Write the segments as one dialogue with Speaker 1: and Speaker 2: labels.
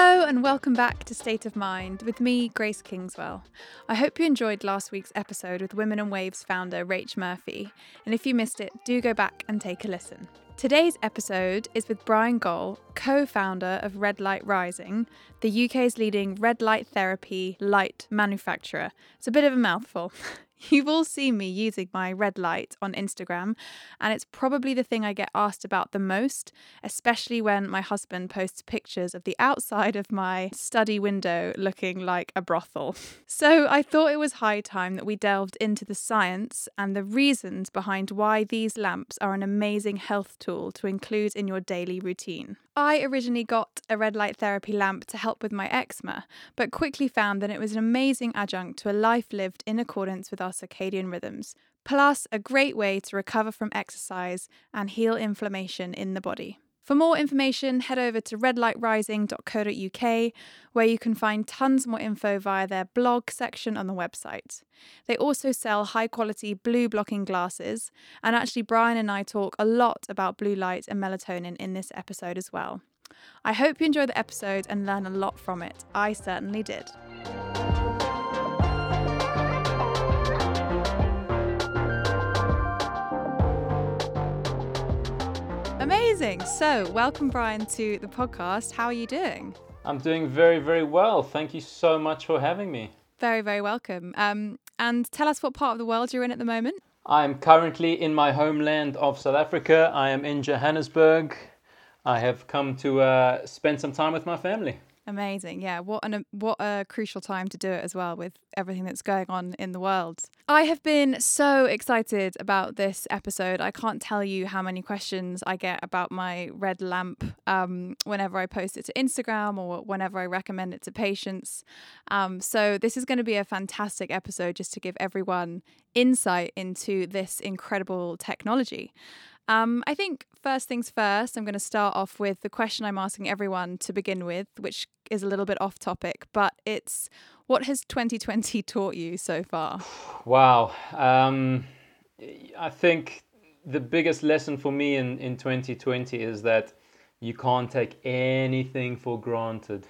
Speaker 1: Hello, and welcome back to State of Mind with me, Grace Kingswell. I hope you enjoyed last week's episode with Women and Waves founder Rach Murphy, and if you missed it, do go back and take a listen. Today's episode is with Brian Goll, co founder of Red Light Rising, the UK's leading red light therapy light manufacturer. It's a bit of a mouthful. You've all seen me using my red light on Instagram, and it's probably the thing I get asked about the most, especially when my husband posts pictures of the outside of my study window looking like a brothel. So I thought it was high time that we delved into the science and the reasons behind why these lamps are an amazing health tool to include in your daily routine. I originally got a red light therapy lamp to help with my eczema, but quickly found that it was an amazing adjunct to a life lived in accordance with our circadian rhythms, plus a great way to recover from exercise and heal inflammation in the body. For more information, head over to redlightrising.co.uk, where you can find tons more info via their blog section on the website. They also sell high quality blue blocking glasses, and actually, Brian and I talk a lot about blue light and melatonin in this episode as well. I hope you enjoy the episode and learn a lot from it. I certainly did. Amazing. So, welcome, Brian, to the podcast. How are you doing?
Speaker 2: I'm doing very, very well. Thank you so much for having me.
Speaker 1: Very, very welcome. Um, and tell us what part of the world you're in at the moment.
Speaker 2: I am currently in my homeland of South Africa. I am in Johannesburg. I have come to uh, spend some time with my family.
Speaker 1: Amazing. Yeah, what an what a crucial time to do it as well with everything that's going on in the world. I have been so excited about this episode. I can't tell you how many questions I get about my red lamp um, whenever I post it to Instagram or whenever I recommend it to patients. Um, so this is going to be a fantastic episode just to give everyone insight into this incredible technology. Um, I think first things first, I'm going to start off with the question I'm asking everyone to begin with, which is a little bit off topic, but it's what has 2020 taught you so far?
Speaker 2: Wow. Um, I think the biggest lesson for me in, in 2020 is that you can't take anything for granted.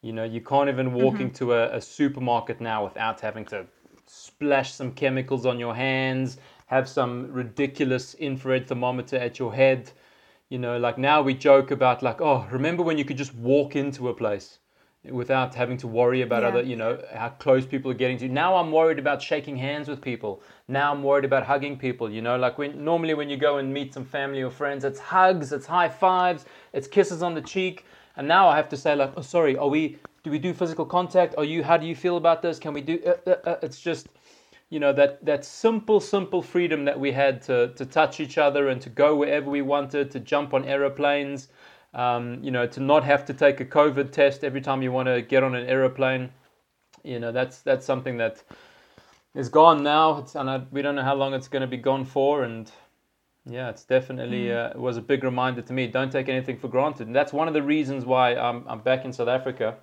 Speaker 2: You know, you can't even walk mm-hmm. into a, a supermarket now without having to splash some chemicals on your hands have some ridiculous infrared thermometer at your head. You know, like now we joke about like, oh, remember when you could just walk into a place without having to worry about yeah. other, you know, how close people are getting to. Now I'm worried about shaking hands with people. Now I'm worried about hugging people. You know, like when normally when you go and meet some family or friends, it's hugs, it's high fives, it's kisses on the cheek. And now I have to say like, oh, sorry, are we? Do we do physical contact? Are you? How do you feel about this? Can we do? Uh, uh, uh, it's just you know that that simple simple freedom that we had to to touch each other and to go wherever we wanted to jump on aeroplanes um, you know to not have to take a covid test every time you want to get on an aeroplane. You know that's that's something that is gone now. It's, and I, we don't know how long it's going to be gone for and yeah it's definitely mm. uh, it was a big reminder to me don't take anything for granted. And that's one of the reasons why I'm, I'm back in south africa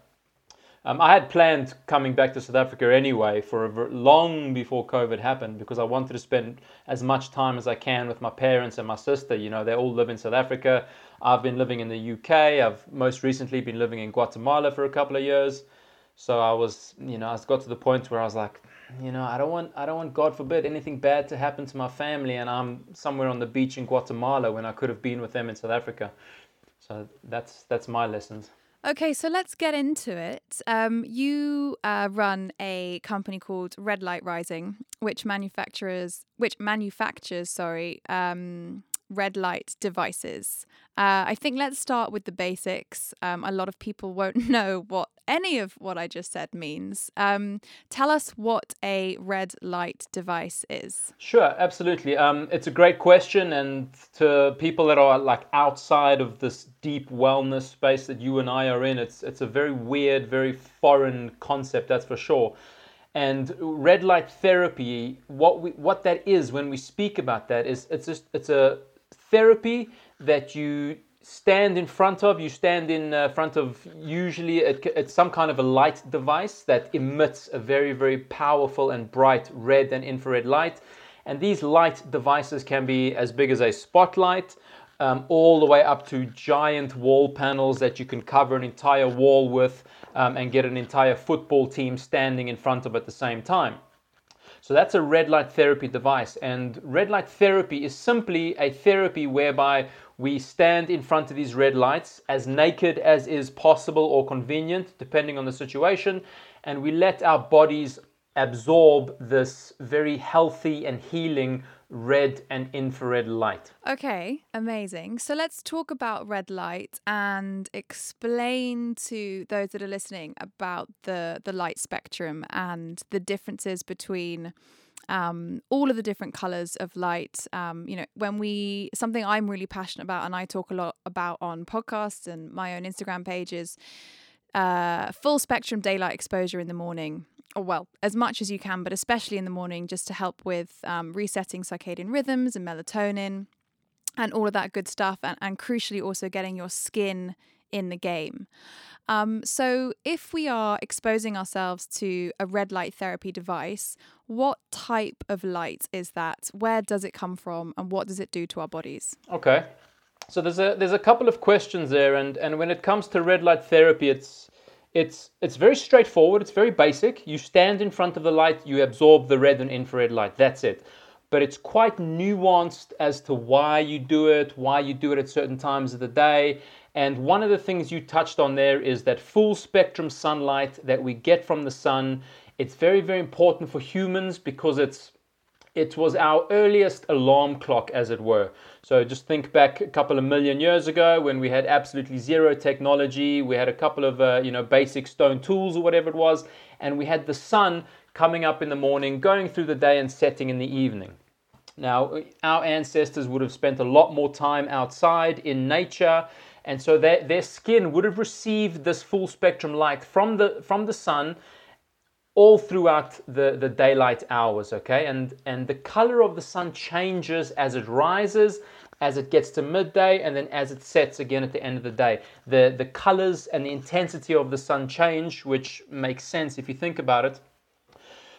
Speaker 2: um, I had planned coming back to South Africa anyway for a, long before COVID happened because I wanted to spend as much time as I can with my parents and my sister. You know, they all live in South Africa. I've been living in the UK. I've most recently been living in Guatemala for a couple of years. So I was, you know, I got to the point where I was like, you know, I don't want, I don't want, God forbid, anything bad to happen to my family, and I'm somewhere on the beach in Guatemala when I could have been with them in South Africa. So that's that's my lessons.
Speaker 1: Okay, so let's get into it. Um, you uh, run a company called Red Light Rising, which manufactures, which manufactures, sorry, um, red light devices. Uh, I think let's start with the basics. Um, a lot of people won't know what any of what I just said means. Um, tell us what a red light device is.
Speaker 2: Sure, absolutely. Um, it's a great question, and to people that are like outside of this deep wellness space that you and I are in, it's it's a very weird, very foreign concept. That's for sure. And red light therapy, what we what that is when we speak about that is it's just it's a therapy that you stand in front of. You stand in uh, front of usually it's some kind of a light device that emits a very, very powerful and bright red and infrared light. And these light devices can be as big as a spotlight, um, all the way up to giant wall panels that you can cover an entire wall with um, and get an entire football team standing in front of at the same time. So that's a red light therapy device. And red light therapy is simply a therapy whereby we stand in front of these red lights as naked as is possible or convenient, depending on the situation, and we let our bodies absorb this very healthy and healing red and infrared light.
Speaker 1: Okay, amazing. So let's talk about red light and explain to those that are listening about the the light spectrum and the differences between um, all of the different colors of light. Um, you know, when we something I'm really passionate about and I talk a lot about on podcasts and my own Instagram pages. Uh, full spectrum daylight exposure in the morning or well, as much as you can, but especially in the morning, just to help with um, resetting circadian rhythms and melatonin and all of that good stuff. And, and crucially, also getting your skin in the game. Um, so, if we are exposing ourselves to a red light therapy device, what type of light is that? Where does it come from, and what does it do to our bodies?
Speaker 2: Okay, so there's a there's a couple of questions there, and and when it comes to red light therapy, it's it's it's very straightforward. It's very basic. You stand in front of the light, you absorb the red and infrared light. That's it. But it's quite nuanced as to why you do it, why you do it at certain times of the day. And one of the things you touched on there is that full spectrum sunlight that we get from the sun. It's very, very important for humans because it's it was our earliest alarm clock, as it were. So just think back a couple of million years ago when we had absolutely zero technology. We had a couple of uh, you know basic stone tools or whatever it was, and we had the sun coming up in the morning, going through the day, and setting in the evening. Now, our ancestors would have spent a lot more time outside in nature, and so their, their skin would have received this full spectrum light from the from the sun all throughout the, the daylight hours, okay? And, and the color of the sun changes as it rises, as it gets to midday, and then as it sets again at the end of the day. The, the colors and the intensity of the sun change, which makes sense if you think about it.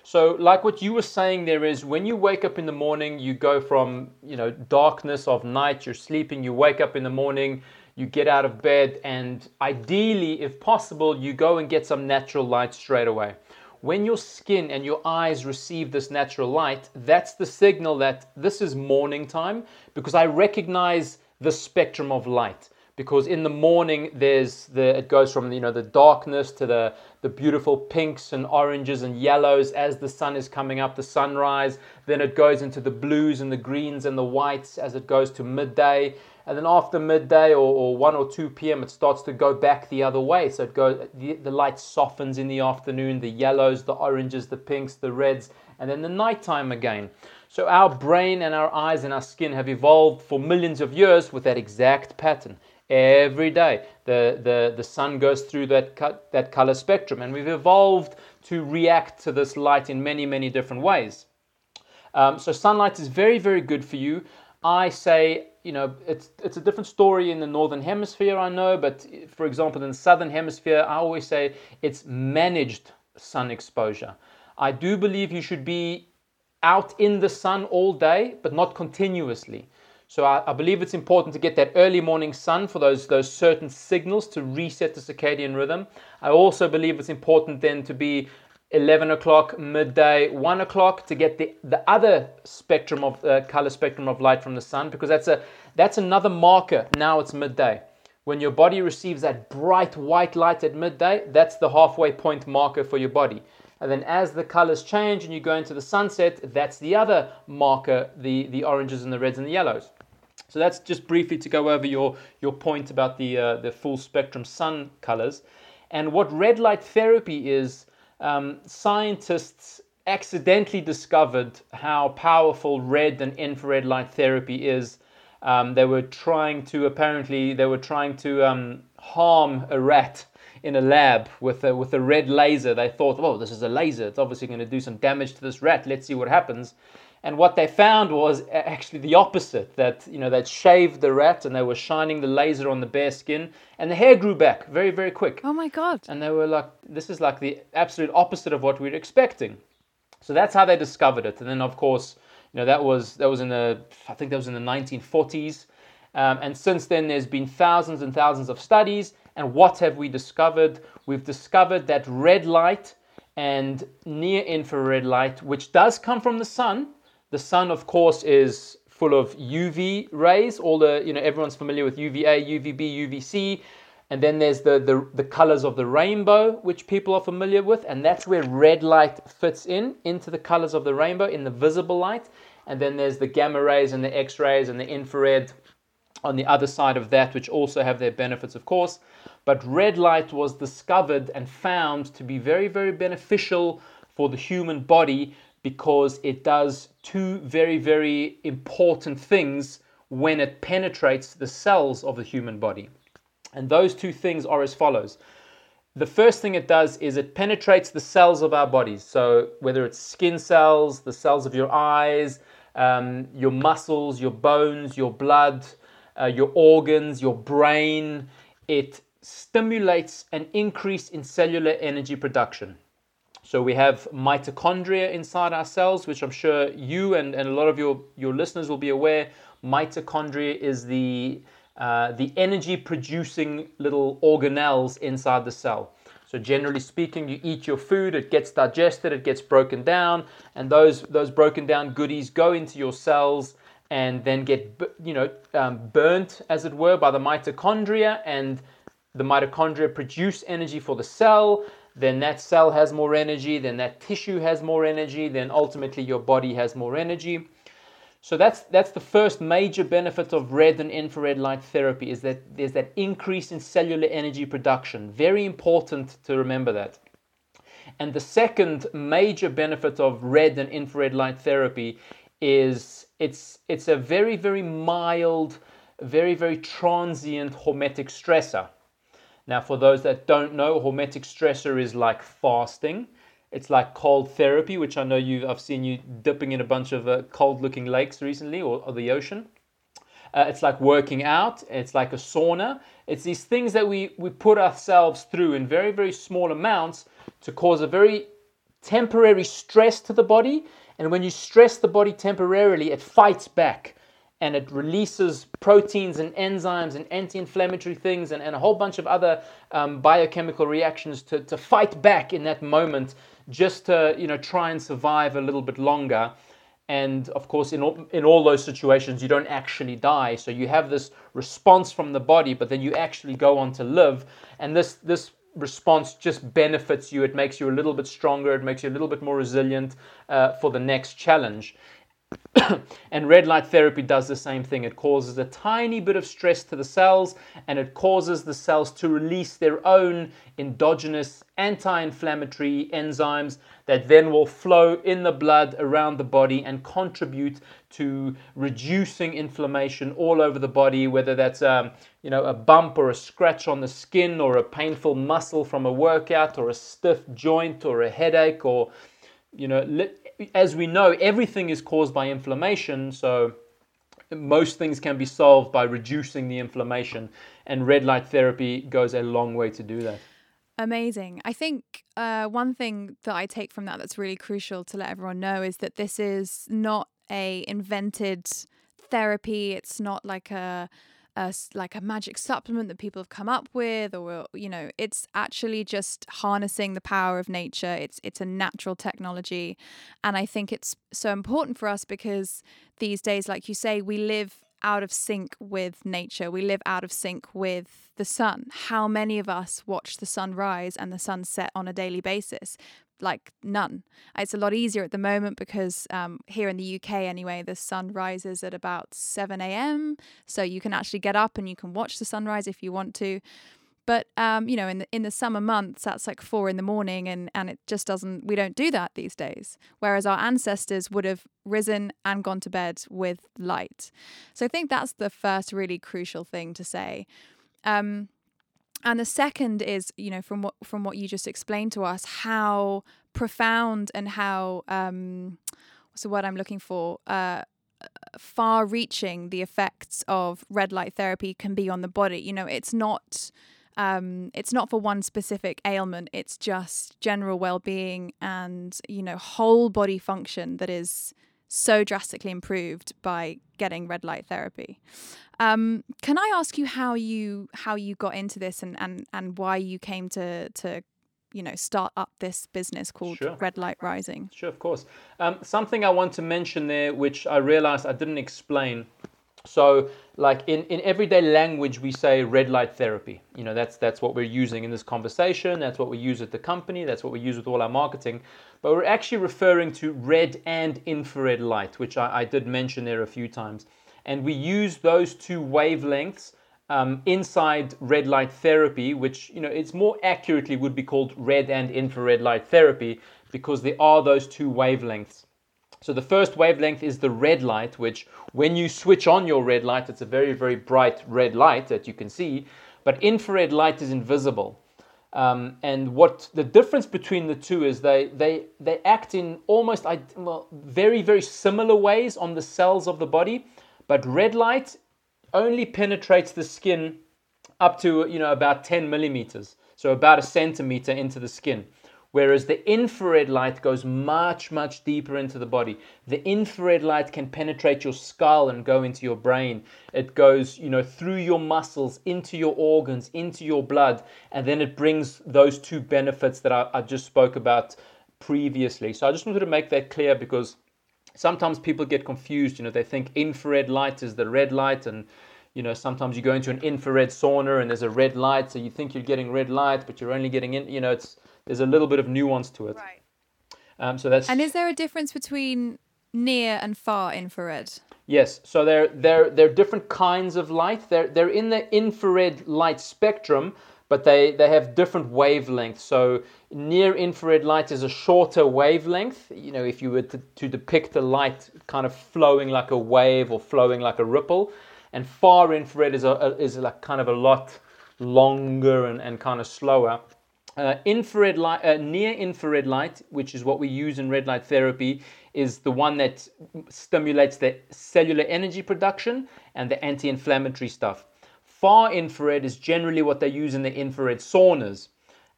Speaker 2: So, like what you were saying, there is when you wake up in the morning, you go from you know darkness of night, you're sleeping, you wake up in the morning, you get out of bed, and ideally, if possible, you go and get some natural light straight away when your skin and your eyes receive this natural light, that's the signal that this is morning time because I recognize the spectrum of light. Because in the morning, there's the it goes from you know the darkness to the the beautiful pinks and oranges and yellows as the sun is coming up, the sunrise. Then it goes into the blues and the greens and the whites as it goes to midday and then after midday or, or 1 or 2 p.m. it starts to go back the other way. So it goes the, the light softens in the afternoon the yellows the oranges the pinks the reds and then the nighttime again. So our brain and our eyes and our skin have evolved for millions of years with that exact pattern every day. The, the, the sun goes through that, that color spectrum and we've evolved to react to this light in many many different ways. Um, so sunlight is very very good for you i say you know, it's it's a different story in the northern hemisphere, I know, but for example, in the southern hemisphere, I always say it's managed sun exposure. I do believe you should be out in the sun all day, but not continuously. So I, I, believe it's important to get that early morning sun for those those certain signals to reset the circadian rhythm. I also believe it's important then to be 11 o'clock, midday, 1 o'clock to get the, the other spectrum of uh, color spectrum of light from the sun because that's a that's another marker. Now it's midday. When your body receives that bright white light at midday, that's the halfway point marker for your body. And then as the colors change and you go into the sunset, that's the other marker, the, the oranges and the reds and the yellows. So that's just briefly to go over your, your point about the, uh, the full spectrum sun colors. And what red light therapy is, um, scientists accidentally discovered how powerful red and infrared light therapy is. Um, they were trying to apparently they were trying to um, harm a rat in a lab with a, with a red laser. They thought, "Oh, this is a laser. It's obviously going to do some damage to this rat. Let's see what happens." And what they found was actually the opposite. That you know they'd shaved the rat and they were shining the laser on the bare skin, and the hair grew back very very quick.
Speaker 1: Oh my god!
Speaker 2: And they were like, "This is like the absolute opposite of what we were expecting." So that's how they discovered it. And then of course, you know that was that was in the I think that was in the 1940s, Um, and since then, there's been thousands and thousands of studies. And what have we discovered? We've discovered that red light and near infrared light, which does come from the sun. The sun, of course, is full of UV rays. All the, you know, everyone's familiar with UVA, UVB, UVC. And then there's the, the, the colors of the rainbow, which people are familiar with. And that's where red light fits in, into the colors of the rainbow, in the visible light. And then there's the gamma rays and the X rays and the infrared on the other side of that, which also have their benefits, of course. But red light was discovered and found to be very, very beneficial for the human body because it does two very, very important things when it penetrates the cells of the human body. And those two things are as follows. The first thing it does is it penetrates the cells of our bodies. So, whether it's skin cells, the cells of your eyes, um, your muscles, your bones, your blood, uh, your organs, your brain, it stimulates an increase in cellular energy production. So we have mitochondria inside our cells, which I'm sure you and, and a lot of your, your listeners will be aware. Mitochondria is the, uh, the energy producing little organelles inside the cell. So generally speaking, you eat your food, it gets digested, it gets broken down, and those, those broken down goodies go into your cells and then get you know um, burnt as it were by the mitochondria and the mitochondria produce energy for the cell then that cell has more energy then that tissue has more energy then ultimately your body has more energy. So that's that's the first major benefit of red and infrared light therapy is that there's that increase in cellular energy production. Very important to remember that. And the second major benefit of red and infrared light therapy is it's it's a very very mild very very transient hormetic stressor now, for those that don't know, hormetic stressor is like fasting. It's like cold therapy, which I know you. I've seen you dipping in a bunch of uh, cold-looking lakes recently, or, or the ocean. Uh, it's like working out. It's like a sauna. It's these things that we we put ourselves through in very very small amounts to cause a very temporary stress to the body. And when you stress the body temporarily, it fights back and it releases proteins and enzymes and anti-inflammatory things and, and a whole bunch of other um, biochemical reactions to, to fight back in that moment just to you know try and survive a little bit longer. And of course in all, in all those situations you don't actually die. So you have this response from the body but then you actually go on to live. And this this response just benefits you. It makes you a little bit stronger. It makes you a little bit more resilient uh, for the next challenge and red light therapy does the same thing. It causes a tiny bit of stress to the cells and it causes the cells to release their own endogenous anti inflammatory enzymes that then will flow in the blood around the body and contribute to reducing inflammation all over the body, whether that's um, you know, a bump or a scratch on the skin or a painful muscle from a workout or a stiff joint or a headache or you know, as we know, everything is caused by inflammation. So most things can be solved by reducing the inflammation, and red light therapy goes a long way to do that.
Speaker 1: Amazing. I think uh, one thing that I take from that that's really crucial to let everyone know is that this is not a invented therapy. It's not like a a, like a magic supplement that people have come up with or you know it's actually just harnessing the power of nature. It's it's a natural technology. And i think it's so important for us because these days like you say we live out of sync with nature. We live out of sync with the sun. How many of us watch the sun rise and the sun set on a daily basis like none. It's a lot easier at the moment because um, here in the UK, anyway, the sun rises at about 7 a.m. So you can actually get up and you can watch the sunrise if you want to. But um, you know, in the in the summer months, that's like four in the morning, and and it just doesn't. We don't do that these days. Whereas our ancestors would have risen and gone to bed with light. So I think that's the first really crucial thing to say. Um, and the second is you know from what from what you just explained to us how profound and how um what's the word i'm looking for? Uh far reaching the effects of red light therapy can be on the body. You know it's not um, it's not for one specific ailment. It's just general well-being and you know whole body function that is so drastically improved by getting red light therapy Um, can I ask you how you how you got into this and, and, and why you came to to you know start up this business called
Speaker 2: Sure.
Speaker 1: Red Light Rising?
Speaker 2: Sure, of course. Um, something I want to mention there, which I realized I didn't explain. So, like in, in everyday language, we say red light therapy. You know, that's that's what we're using in this conversation. That's what we use at the company. That's what we use with all our marketing. But we're actually referring to red and infrared light, which I, I did mention there a few times. And we use those two wavelengths um, inside red light therapy, which you know it's more accurately would be called red and infrared light therapy because there are those two wavelengths. So the first wavelength is the red light, which when you switch on your red light, it's a very, very bright red light that you can see, but infrared light is invisible. Um, and what the difference between the two is they, they, they act in almost well, very, very similar ways on the cells of the body, but red light only penetrates the skin up to you know about 10 millimeters, so about a centimeter into the skin. Whereas the infrared light goes much, much deeper into the body. The infrared light can penetrate your skull and go into your brain. It goes, you know, through your muscles, into your organs, into your blood, and then it brings those two benefits that I, I just spoke about previously. So I just wanted to make that clear because sometimes people get confused. You know, they think infrared light is the red light, and you know, sometimes you go into an infrared sauna and there's a red light, so you think you're getting red light, but you're only getting in. You know, it's there's a little bit of nuance to it.
Speaker 1: Right.
Speaker 2: Um, so that's
Speaker 1: And is there a difference between near and far infrared?
Speaker 2: Yes, so they're they're they're different kinds of light. They're they're in the infrared light spectrum, but they they have different wavelengths. So near infrared light is a shorter wavelength. You know, if you were to, to depict the light kind of flowing like a wave or flowing like a ripple, and far infrared is a, a is like kind of a lot longer and, and kind of slower. Uh, infrared light, uh, near infrared light, which is what we use in red light therapy, is the one that stimulates the cellular energy production and the anti inflammatory stuff. Far infrared is generally what they use in the infrared saunas.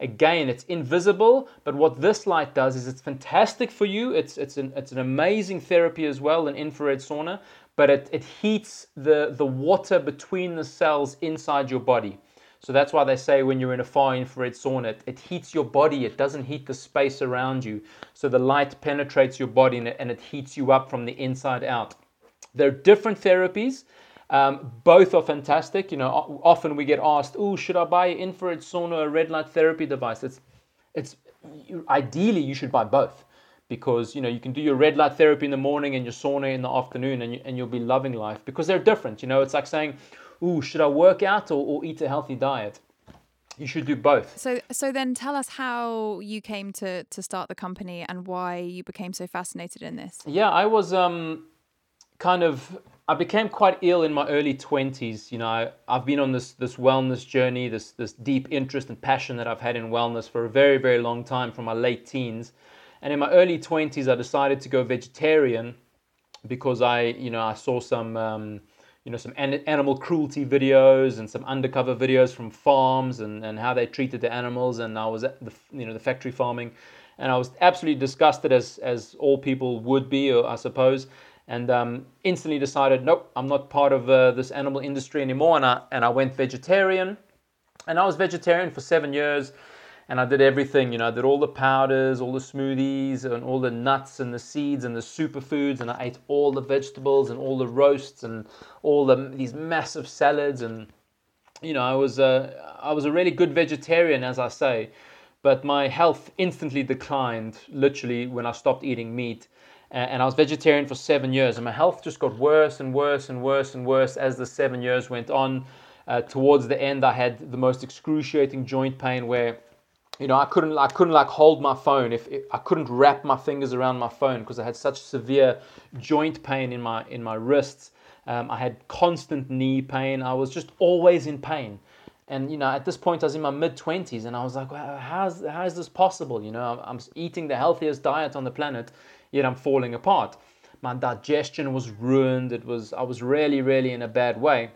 Speaker 2: Again, it's invisible, but what this light does is it's fantastic for you. It's, it's, an, it's an amazing therapy as well, an infrared sauna, but it, it heats the, the water between the cells inside your body. So that's why they say when you're in a far infrared sauna, it, it, heats your body. It doesn't heat the space around you. So the light penetrates your body and it, and it heats you up from the inside out. There are different therapies. Um, both are fantastic. You know, often we get asked, "Oh, should I buy an infrared sauna or a red light therapy device?" It's, it's ideally you should buy both because you know you can do your red light therapy in the morning and your sauna in the afternoon, and you, and you'll be loving life because they're different. You know, it's like saying, "Oh, should I work out or, or eat a healthy diet?" You should do both.
Speaker 1: So so then tell us how you came to to start the company and why you became so fascinated in this.
Speaker 2: Yeah, I was um, kind of I became quite ill in my early 20s. You know, I've been on this this wellness journey, this this deep interest and passion that I've had in wellness for a very very long time, from my late teens. And in my early 20s, I decided to go vegetarian because I, you know, I saw some, um, you know, some an- animal cruelty videos and some undercover videos from farms and, and how they treated the animals. And I was at the, you know, the factory farming, and I was absolutely disgusted as as all people would be, I suppose. And um, instantly decided, nope, I'm not part of uh, this animal industry anymore. And I and I went vegetarian, and I was vegetarian for seven years and I did everything. You know, I did all the powders, all the smoothies, and all the nuts and the seeds and the superfoods, and I ate all the vegetables and all the roasts and all the these massive salads. And you know, I was a I was a really good vegetarian, as I say, but my health instantly declined, literally when I stopped eating meat. And I was vegetarian for seven years, and my health just got worse and worse and worse and worse as the seven years went on. Uh, towards the end, I had the most excruciating joint pain where you know, I couldn't, I couldn't like hold my phone if, if I couldn't wrap my fingers around my phone because I had such severe joint pain in my in my wrists. Um, I had constant knee pain. I was just always in pain. And you know, at this point, I was in my mid twenties, and I was like, well, "How's how is this possible?" You know, I'm, I'm eating the healthiest diet on the planet, yet I'm falling apart. My digestion was ruined. It was I was really, really in a bad way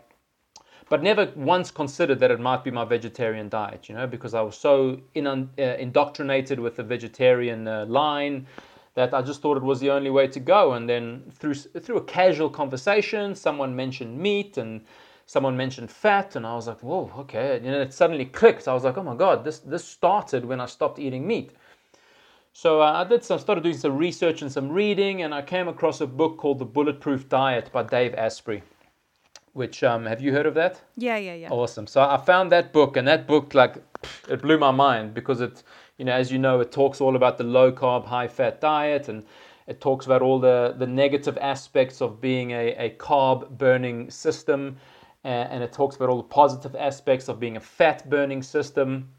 Speaker 2: but never once considered that it might be my vegetarian diet, you know, because I was so in, uh, indoctrinated with the vegetarian uh, line that I just thought it was the only way to go. And then through through a casual conversation, someone mentioned meat, and someone mentioned fat, and I was like, whoa, okay. And it suddenly clicked. I was like, oh my god, this this started when I stopped eating meat. So uh, I did some, started doing some research and some reading, and I came across a book called The Bulletproof Diet by Dave Asprey. Which um, have you heard of that?
Speaker 1: Yeah, yeah, yeah.
Speaker 2: Awesome. So I found that book, and that book like it blew my mind because it, you know, as you know, it talks all about the low carb, high fat diet, and it talks about all the the negative aspects of being a, a carb burning system and it talks about all the positive aspects of being a fat burning system.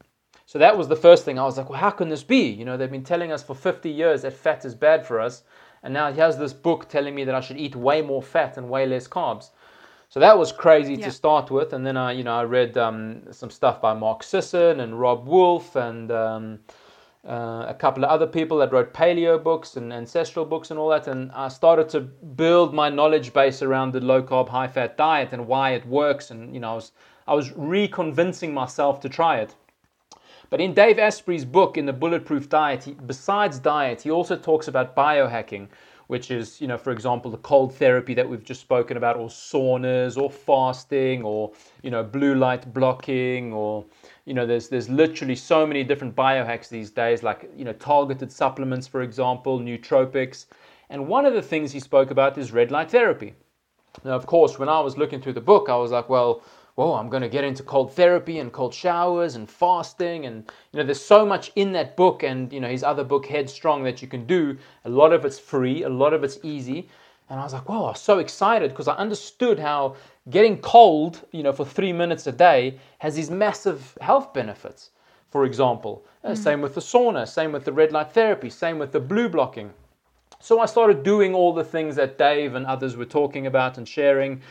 Speaker 2: So that was the first thing. I was like, well, how can this be? You know, they've been telling us for 50 years that fat is bad for us. And now here's this book telling me that I should eat way more fat and way less carbs. So that was crazy yeah. to start with. And then I, you know, I read um, some stuff by Mark Sisson and Robb Wolf and um, uh, a couple of other people that wrote paleo books and ancestral books and all that. And I started to build my knowledge base around the low carb, high fat diet and why it works. And, you know, I was, I was reconvincing myself to try it. But in Dave Asprey's book, in the Bulletproof Diet, he, besides diet, he also talks about biohacking, which is, you know, for example, the cold therapy that we've just spoken about, or saunas, or fasting, or, you know, blue light blocking, or, you know, there's there's literally so many different biohacks these days, like you know, targeted supplements, for example, nootropics. And one of the things he spoke about is red light therapy. Now, of course, when I was looking through the book, I was like, well, whoa, I'm going to get into cold therapy and cold showers and fasting. And, you know, there's so much in that book and, you know, his other book, Headstrong, that you can do. A lot of it's free, a lot of it's easy. And I was like, whoa, I was so excited because I understood how getting cold, you know, for three minutes a day has these massive health benefits. For example, uh, mm. same with the sauna, same with the red light therapy, same with the blue blocking. So I started doing all the things that Dave and others were talking about and sharing.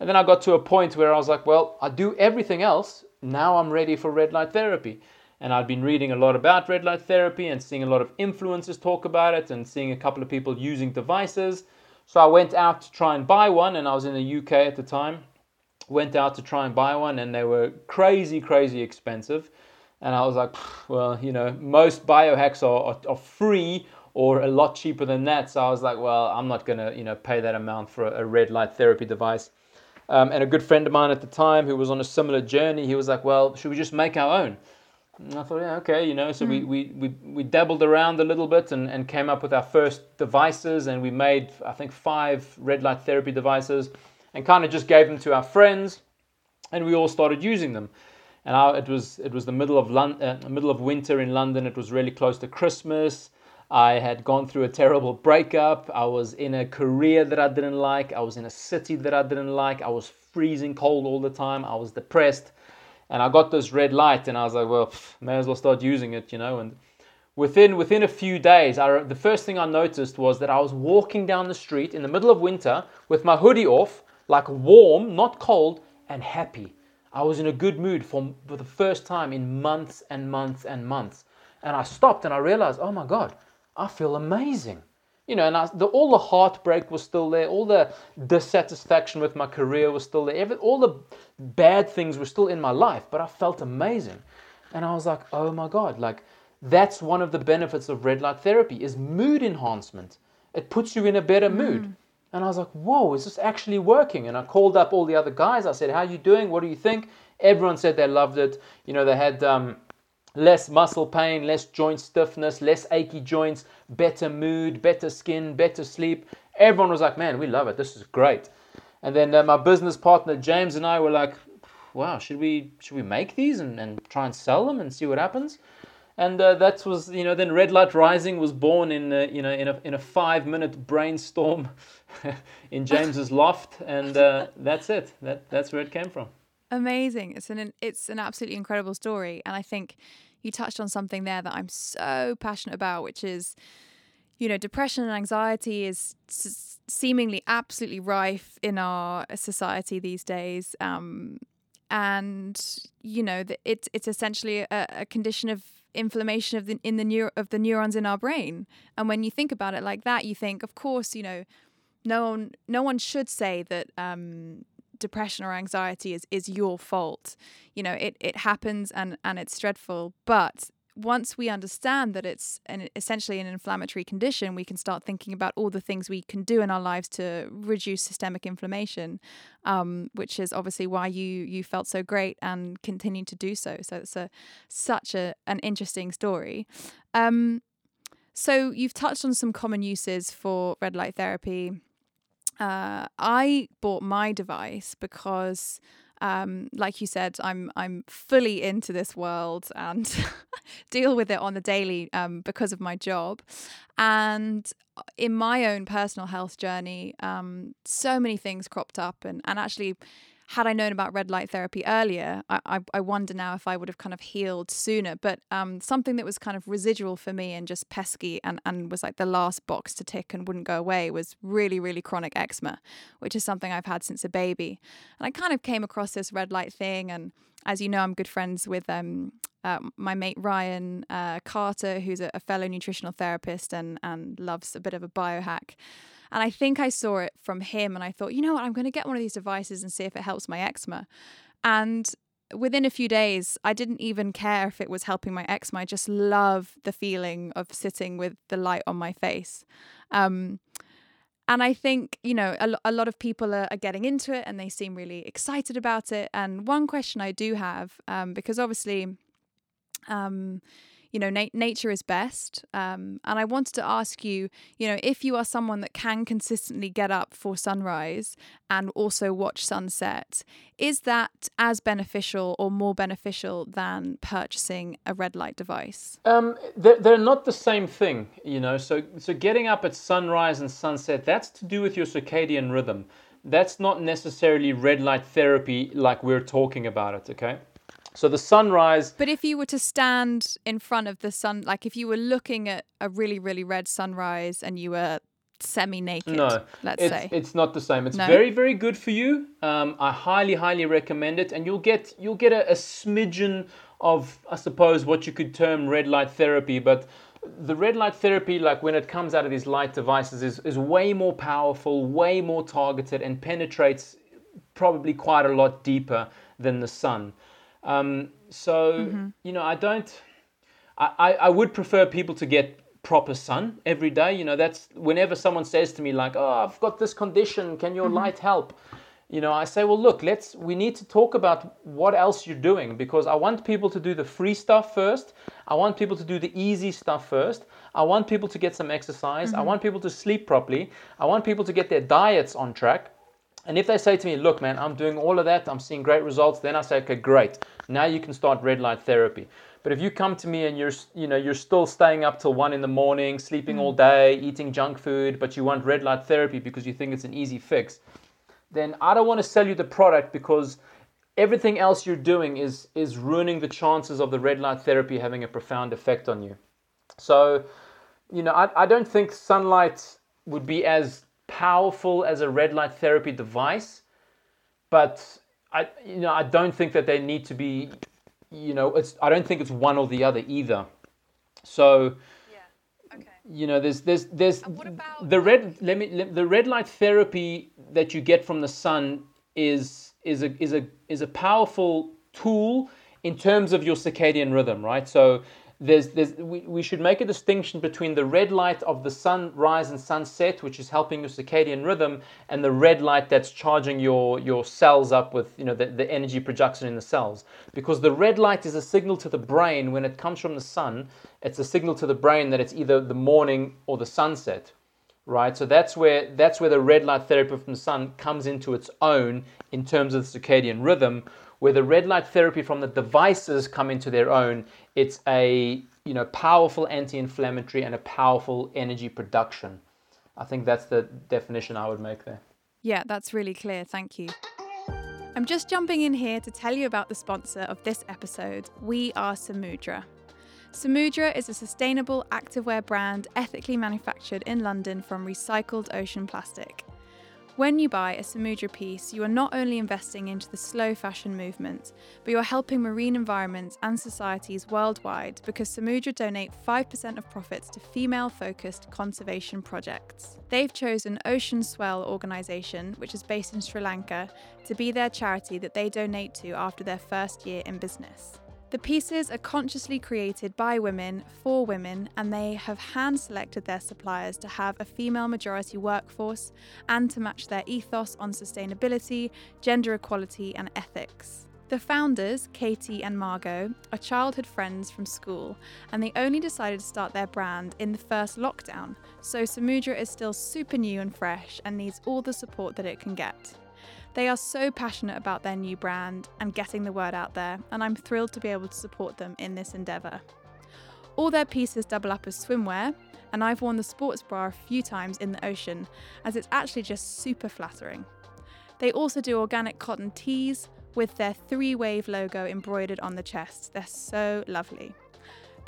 Speaker 2: And then I got to a point where I was like, well, I do everything else. Now I'm ready for red light therapy. And I'd been reading a lot about red light therapy and seeing a lot of influencers talk about it and seeing a couple of people using devices. So I went out to try and buy one, and I was in the UK at the time. Went out to try and buy one, and they were crazy, crazy expensive. And I was like, well, you know, most biohacks are, are, are free or a lot cheaper than that. So I was like, well, I'm not gonna, you know, pay that amount for a, a red light therapy device. Um, and a good friend of mine at the time who was on a similar journey, he was like, well, should we just make our own? And I thought, yeah, okay, you know. So mm. we, we, we, we dabbled around a little bit and, and came up with our first devices, and we made, I think, five red light therapy devices and kind of just gave them to our friends, and we all started using them. And I, it was it was the middle of Lon- uh, middle of winter in London. It was really close to Christmas. I had gone through a terrible breakup. I was in a career that I didn't like. I was in a city that I didn't like. I was freezing cold all the time. I was depressed and I got this red light, and I was like, well, pff, may as well start using it, you know. And within within a few days, I, the first thing I noticed was that I was walking down the street in the middle of winter with my hoodie off, like warm, not cold, and happy. I was in a good mood for, for the first time in months and months and months. And I stopped and I realized, oh my God, I feel amazing you know, and I, the, all the heartbreak was still there, all the dissatisfaction with my career was still there, every, all the bad things were still in my life, but I felt amazing. And I was like, oh my God, like that's one of the benefits of red light therapy is mood enhancement. It puts you in a better mood. Mm. And I was like, whoa, is this actually working? And I called up all the other guys. I said, how are you doing? What do you think? Everyone said they loved it. You know, they had um, less muscle pain, less joint stiffness, less achy joints, better mood, better skin, better sleep. Everyone was like, man, we love it. This is great. And then uh, my business partner James and I were like, wow, should we should we make these and, and try and sell them and see what happens? And uh, that was, you know, then Red Light Rising was born in, uh, you know, in a, in a five minute brainstorm in James's loft, and uh, that's it. That that's where it came from.
Speaker 1: Amazing! It's an it's an absolutely incredible story, and I think you touched on something there that I'm so passionate about, which is, you know, depression and anxiety is s- seemingly absolutely rife in our society these days. Um, and you know, the, it's it's essentially a, a condition of inflammation of the in the neur- of the neurons in our brain. And when you think about it like that, you think, of course, you know, no one no one should say that um, depression or anxiety is is your fault. You know, it it happens and and it's dreadful, but once we understand that it's an, essentially an inflammatory condition, we can start thinking about all the things we can do in our lives to reduce systemic inflammation, um, which is obviously why you you felt so great and continue to do so. So it's a such a an interesting story. Um, so you've touched on some common uses for red light therapy. Uh, I bought my device because um, like you said, I'm I'm fully into this world and deal with it on the daily um, because of my job. And uh, in my own personal health journey, um, so many things cropped up, and and actually had I known about red light therapy earlier, I, I, wonder now if I would have kind of healed sooner. But um, something that was kind of residual for me and just pesky and, and was like the last box to tick and wouldn't go away was really, really chronic eczema, which is something I've had since a baby. And I kind of came across this red light thing. And as you know, I'm good friends with um, uh, my mate Ryan uh, Carter, who's a, a fellow nutritional therapist and, and loves a bit of a biohack. And I think I saw it from him and I thought, you know what, I'm going to get one of these devices and see if it helps my eczema. And within a few days, I didn't even care if it was helping my eczema. I just love the feeling of sitting with the light on my face. Um, and I think, you know, a, a lot of people are, are, getting into it and they seem really excited about it. And one question I do have, um, because obviously, um, you know, na- nature is best. Um, and I wanted to ask you, you know, if you are someone that can consistently get up for sunrise and also watch sunset, is that as beneficial or more beneficial than purchasing a red light device?
Speaker 2: Um, they're, they're not the same thing, you know. So, so getting up at sunrise and sunset, that's to do with your circadian rhythm. That's not necessarily red light therapy like we're talking about it, okay? So the sunrise.
Speaker 1: But if you were to stand in front of the sun, like if you were looking at a really, really red sunrise and you were semi naked, no, let's
Speaker 2: it's,
Speaker 1: say.
Speaker 2: It's not the same. It's no? very, very good for you. Um, I highly, highly recommend it. And you'll get you'll get a, a smidgen of, I suppose, what you could term red light therapy. But the red light therapy, like when it comes out of these light devices, is, is way more powerful, way more targeted, and penetrates probably quite a lot deeper than the sun. Um, so mm-hmm. you know, I don't. I, I would prefer people to get proper sun every day. You know, that's whenever someone says to me like, "Oh, I've got this condition. Can your mm-hmm. light help?" You know, I say, "Well, look, let's. We need to talk about what else you're doing because I want people to do the free stuff first. I want people to do the easy stuff first. I want people to get some exercise. Mm-hmm. I want people to sleep properly. I want people to get their diets on track." And if they say to me, look, man, I'm doing all of that, I'm seeing great results, then I say, okay, great. Now you can start red light therapy. But if you come to me and you're, you know, you're still staying up till one in the morning, sleeping mm. all day, eating junk food, but you want red light therapy because you think it's an easy fix, then I don't want to sell you the product because everything else you're doing is is ruining the chances of the red light therapy having a profound effect on you. So, you know, I, I don't think sunlight would be as powerful as a red light therapy device, but I you know I don't think that they need to be you know it's I don't think it's one or the other either. So yeah. Okay. You know, there's there's there's about... the red let me the red light therapy that you get from the sun is is a is a is a powerful tool in terms of your circadian rhythm, right? So there's, there's, we, we should make a distinction between the red light of the sunrise and sunset, which is helping your circadian rhythm, and the red light that's charging your, your cells up with you know, the, the energy production in the cells. Because the red light is a signal to the brain when it comes from the sun, it's a signal to the brain that it's either the morning or the sunset. Right, so that's where that's where the red light therapy from the sun comes into its own in terms of the circadian rhythm, where the red light therapy from the devices come into their own, it's a you know powerful anti-inflammatory and a powerful energy production. I think that's the definition I would make there.
Speaker 1: Yeah, that's really clear. Thank you. I'm just jumping in here to tell you about the sponsor of this episode. We are Samudra. Samudra is a sustainable activewear brand ethically manufactured in London from recycled ocean plastic. When you buy a Samudra piece, you are not only investing into the slow fashion movement, but you are helping marine environments and societies worldwide because Samudra donate 5% of profits to female focused conservation projects. They've chosen Ocean Swell organisation, which is based in Sri Lanka, to be their charity that they donate to after their first year in business. The pieces are consciously created by women for women, and they have hand selected their suppliers to have a female majority workforce and to match their ethos on sustainability, gender equality, and ethics. The founders, Katie and Margot, are childhood friends from school, and they only decided to start their brand in the first lockdown, so Samudra is still super new and fresh and needs all the support that it can get. They are so passionate about their new brand and getting the word out there, and I'm thrilled to be able to support them in this endeavour. All their pieces double up as swimwear, and I've worn the sports bra a few times in the ocean, as it's actually just super flattering. They also do organic cotton tees with their three wave logo embroidered on the chest. They're so lovely.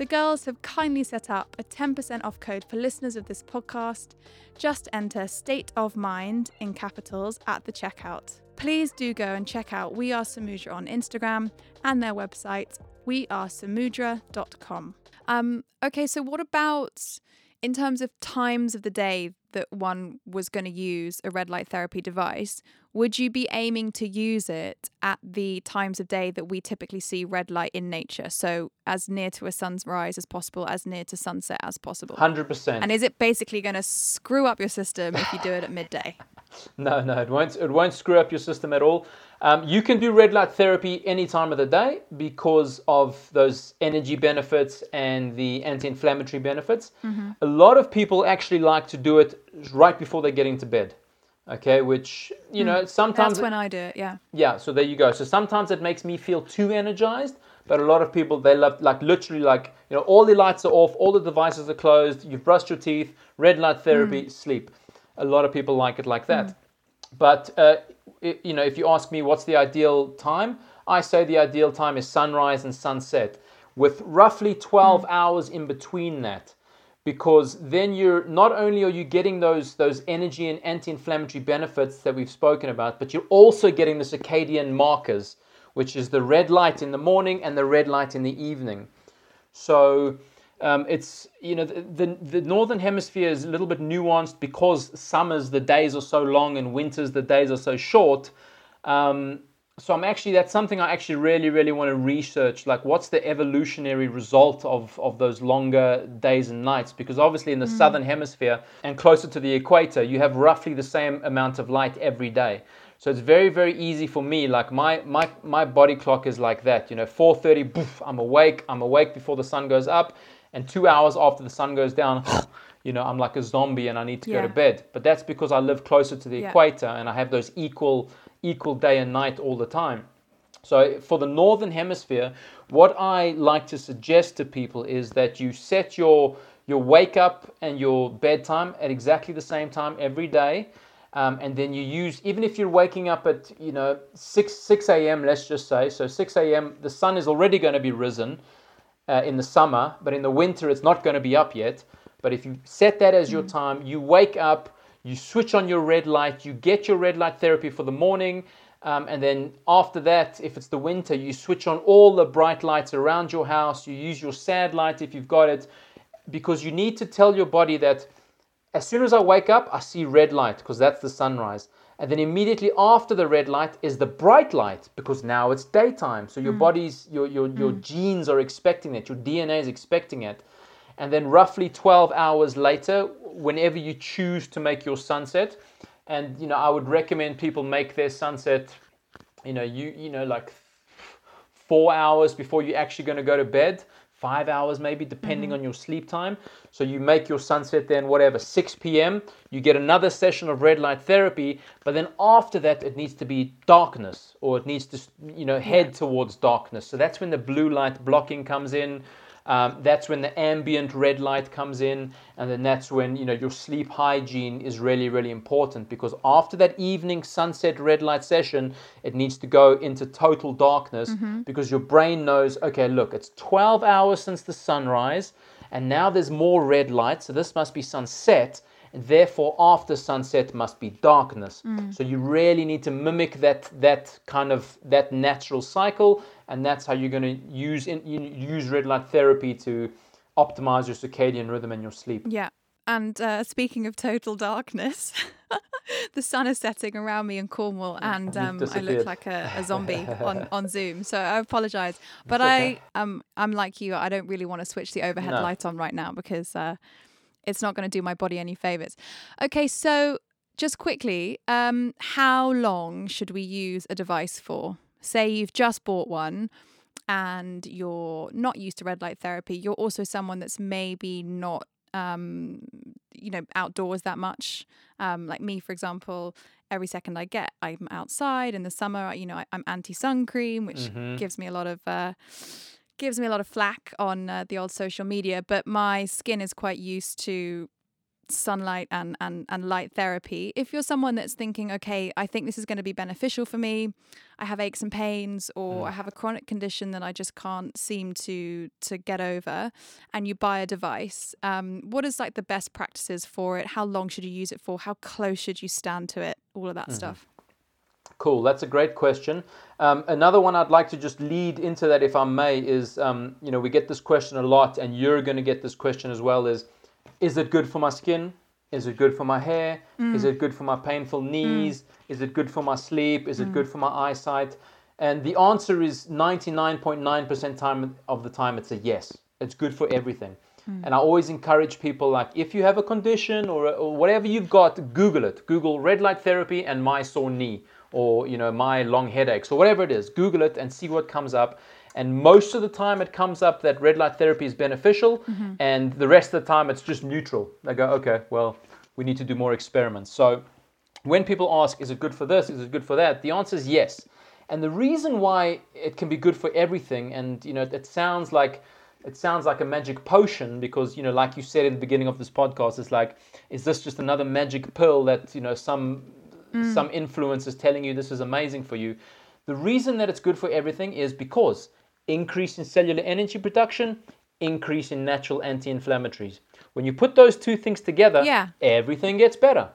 Speaker 1: The girls have kindly set up a 10% off code for listeners of this podcast. Just enter State of Mind in capitals at the checkout. Please do go and check out We Are Samudra on Instagram and their website, wearesamudra.com. Um, okay, so what about in terms of times of the day that one was going to use a red light therapy device, would you be aiming to use it at the times of day that we typically see red light in nature? So, as near to a sunrise as possible, as near to sunset as possible?
Speaker 2: 100%.
Speaker 1: And is it basically going to screw up your system if you do it at midday?
Speaker 2: No, no, it won't. It won't screw up your system at all. Um, you can do red light therapy any time of the day because of those energy benefits and the anti-inflammatory benefits.
Speaker 1: Mm-hmm.
Speaker 2: A lot of people actually like to do it right before they get into bed. Okay, which you know sometimes
Speaker 1: That's when I do it, yeah.
Speaker 2: yeah. So there you go. So sometimes it makes me feel too energized, but a lot of people they love like literally like you know all the lights are off, all the devices are closed, you've brushed your teeth, red light therapy, sleep. A lot of people like it like that. But uh, i you know, if you ask me what's the ideal time, I say the ideal time is sunrise and sunset, with roughly 12 hours in between that, because then you're not only are you getting those those energy and anti-inflammatory benefits that we've spoken about, but you're also getting the circadian markers, which is the red light in the morning and the red light in the evening. So um, it's you know the, the the northern hemisphere is a little bit nuanced because summers the days are so long and winters the days are so short. Um, so I'm actually that's something I actually really really want to research. Like, what's the evolutionary result of of those longer days and nights? Because obviously in the southern hemisphere and closer to the equator, you have roughly the same amount of light every day. So it's very very easy for me. Like my my my body clock is like that. You know, 4:30, poof, I'm awake. I'm awake before the sun goes up, and two hours after the sun goes down. You know, I'm like a zombie and I need to go to bed. But that's because I live closer to the
Speaker 1: Yeah.
Speaker 2: equator and I have those equal equal day and night all the time. So for the northern hemisphere, what I like to suggest to people is that you set your your wake up and your bedtime at exactly the same time every day. Um, and then you use even if you're waking up at you know 6 6 a.m let's just say so 6 a.m the sun is already going to be risen uh, in the summer, but in the winter it's not going to be up yet. But if you set that as your time, you wake up, you switch on your red light, you get your red light therapy for the morning, um, and then after that, if it's the winter, you switch on all the bright lights around your house. You use your sad light if you've got it, because you need to tell your body that as soon as I wake up, I see red light because that's the sunrise. And then immediately after the red light is the bright light because now it's daytime. So your mm. body's, your, your, your mm. genes are expecting it, your DNA is expecting it. And then roughly 12 hours later, whenever you choose to make your sunset, and you know, I would recommend people make their sunset, you know, you you know, like four hours before you're actually going to go to bed, five hours maybe, depending mm-hmm. on your sleep time. So you make your sunset then, whatever, 6 p.m. You get another session of red light therapy, but then after that, it needs to be darkness or it needs to, you know, head towards darkness. So that's when the blue light blocking comes in. Um, that's when the ambient red light comes in, and then that's when you know your sleep hygiene is really, really important because after that evening sunset red light session, it needs to go into total darkness because your brain knows, okay, look, it's 12 hours since the sunrise, and now there's more red light, so this must be sunset, and therefore after sunset must be darkness. So you really need to mimic that that kind of that natural cycle, and that's how you're going to use in, use red light therapy to optimize your circadian rhythm and your sleep.
Speaker 1: Yeah. And uh, speaking of total darkness, the sun is setting around me in Cornwall, and um, I look like a, a zombie on, on Zoom. So I apologise, but okay. I um I'm like you. I don't really want to switch the overhead no. light on right now because uh, it's not going to do my body any favors. Okay, so just quickly, um, how long should we use a device for? Say you've just bought one and you're not used to red light therapy. You're also someone that's maybe not um, you know, outdoors that much. Um, like me, for example, every second I get, I'm outside in the summer. You know, I, am anti sun cream, which mm-hmm. gives me a lot of uh, gives me a lot of flack on uh, the old social media. But my skin is quite used to sunlight and, and, and light therapy. If you're someone that's thinking, okay, I think this is going to be beneficial for me, I have aches and pains, or mm. I have a chronic condition that I just can't seem to to get over, and you buy a device, um, what is like the best practices for it? How long should you use it for? How close should you stand to it? All of that mm-hmm. stuff.
Speaker 2: Cool, that's a great question. Um, another one I'd like to just lead into that, if I may, is um, you know we get this question a lot, and you're going to get this question as well. Is is it good for my skin? Is it good for my hair? Mm. Is it good for my painful knees? Mm. Is it good for my sleep? Is it mm. good for my eyesight? And the answer is 99.9% time of the time it's a yes. It's good for everything. Mm. And I always encourage people like if you have a condition or, or whatever you've got, Google it. Google red light therapy and my sore knee or you know my long headaches or whatever it is. Google it and see what comes up and most of the time, it comes up that red light therapy is beneficial, mm-hmm. and the rest of the time, it's just neutral. They go, okay, well, we need to do more experiments. So, when people ask, is it good for this? Is it good for that? The answer is yes. And the reason why it can be good for everything, and you know, it sounds like it sounds like a magic potion because you know, like you said in the beginning of this podcast, it's like, is this just another magic pill that you know some mm. some influence is telling you this is amazing for you? The reason that it's good for everything is because increase in cellular energy production, increase in natural anti-inflammatories. When you put those two things together, yeah. everything gets better.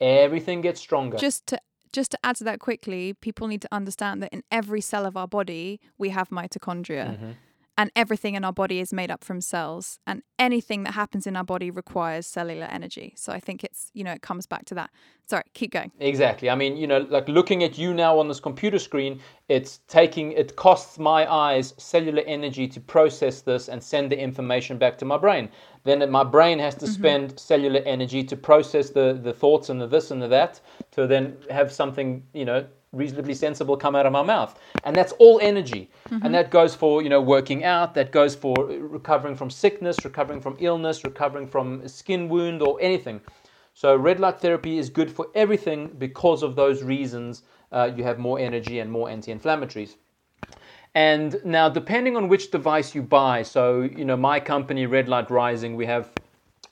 Speaker 2: Everything gets stronger.
Speaker 1: Just to just to add to that quickly, people need to understand that in every cell of our body we have mitochondria. Mm-hmm and everything in our body is made up from cells. And anything that happens in our body requires cellular energy. So i think it's you know it comes back to that. Sorry keep going.
Speaker 2: Exactly. I mean you know like looking at you now on this computer screen it's taking it costs my eyes cellular energy to process this and send the information back to my brain. Then my brain has to mm-hmm. spend mm-hmm. cellular energy to process the the thoughts and the this and the that to then have something you know reasonably sensible come out of my mouth. And that's all energy. Mm-hmm. and that goes for you know working out that goes for recovering from sickness recovering from illness recovering from a skin wound or anything. So red light therapy is good for everything because of those reasons uh, you have more energy and more anti-inflammatories. And now depending on which device you buy so you know my company red light rising we have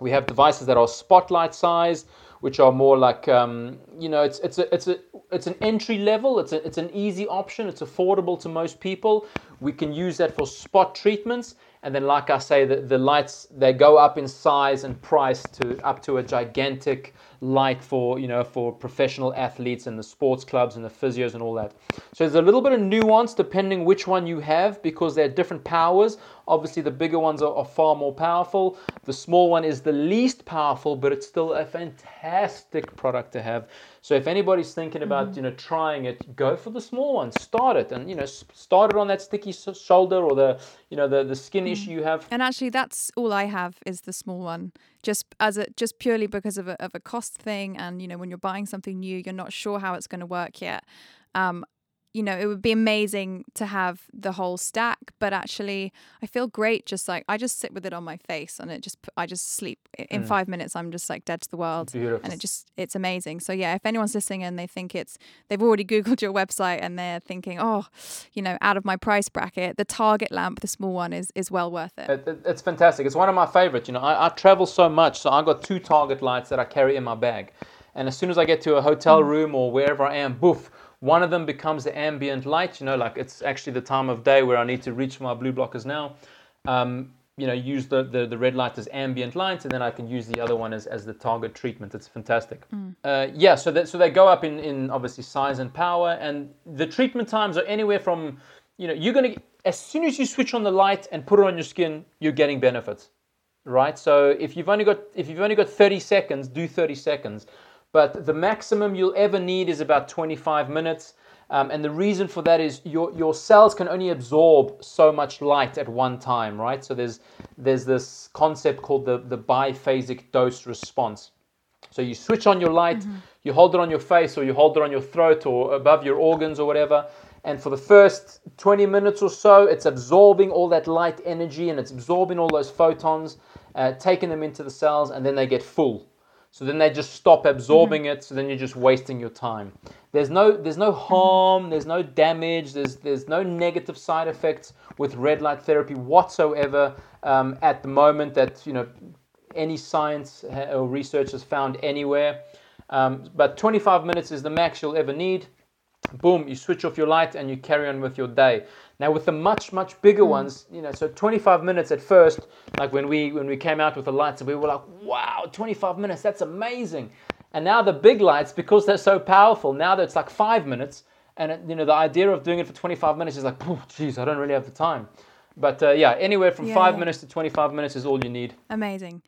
Speaker 2: we have devices that are spotlight size which are more like um, you know it's it's a it's a it's an entry level. It's a, it's an easy option. It's affordable to most people. We can use that for spot treatments and then like i say the, the lights they go up in size and price to up to a gigantic light for you know for professional athletes and the sports clubs and the physios and all that. So there's a little bit of nuance depending which one you have because they're different powers. Obviously the bigger ones are, are far more powerful. The small one is the least powerful but it's still a fantastic product to have so if anybody's thinking about mm-hmm. you know trying it, go for the small one. Start it, and you know start it on that sticky shoulder or the you know the the skin mm. issue you have.
Speaker 1: And actually, that's all I have is the small one. Just as a just purely because of a of a cost thing, and you know when you're buying something new, you're not sure how it's going to work yet. Um, you know, it would be amazing to have the whole stack, but actually, I feel great just like I just sit with it on my face and it just, I just sleep. In mm. five minutes, I'm just like dead to the world.
Speaker 2: Beautiful.
Speaker 1: And it just, it's amazing. So, yeah, if anyone's listening and they think it's, they've already Googled your website and they're thinking, oh, you know, out of my price bracket, the Target lamp, the small one, is, is well worth it.
Speaker 2: it, it it's fantastic. It's one of my favorites. You know, I, I travel so much, so I got two Target lights that I carry in my bag. And as soon as I get to a hotel mm. room or wherever I am, boof, one of them becomes the ambient light, you know, like it's actually the time of day where I need to reach for my blue blockers now. Um, you know, use the, the, the, red light as ambient light, and then I can use the other one as, as the target treatment. It's fantastic. Mm. Uh, yeah, so that, so they go up in, in obviously size and power, and the treatment times are anywhere from, you know, you're to, as soon as you switch on the light and put it on your skin, you're getting benefits, right? So if you've only got, if you've only got 30 seconds, do 30 seconds. But the maximum you'll ever need is about 25 minutes. Um, and the reason for that is your, your cells can only absorb so much light at one time, right? So there's, there's this concept called the, the biphasic dose response. So you switch on your light, mm-hmm. you hold it on your face or you hold it on your throat or above your organs or whatever. And for the first 20 minutes or so, it's absorbing all that light energy and it's absorbing all those photons, uh, taking them into the cells, and then they get full. So then they just stop absorbing mm-hmm. it. So then you're just wasting your time. There's no there's no harm. Mm-hmm. There's no damage. There's there's no negative side effects with red light therapy whatsoever um, at the moment that you know any science or research has found anywhere. Um, but 25 minutes is the max you'll ever need boom, you switch off your light and you carry on with your day. Now with the much much bigger mm. ones, you know, so 25 minutes at first, like when we when we came out with the lights, we were like, wow, 25 minutes, that's amazing. And now the big lights, because they're so powerful, now that it's like five minutes, and it, you know the idea of doing it for 25 minutes is like, oh, geez, I don't really have the time. But uh, yeah, anywhere from yeah, five minutes to 25 minutes is all you need.
Speaker 1: Amazing.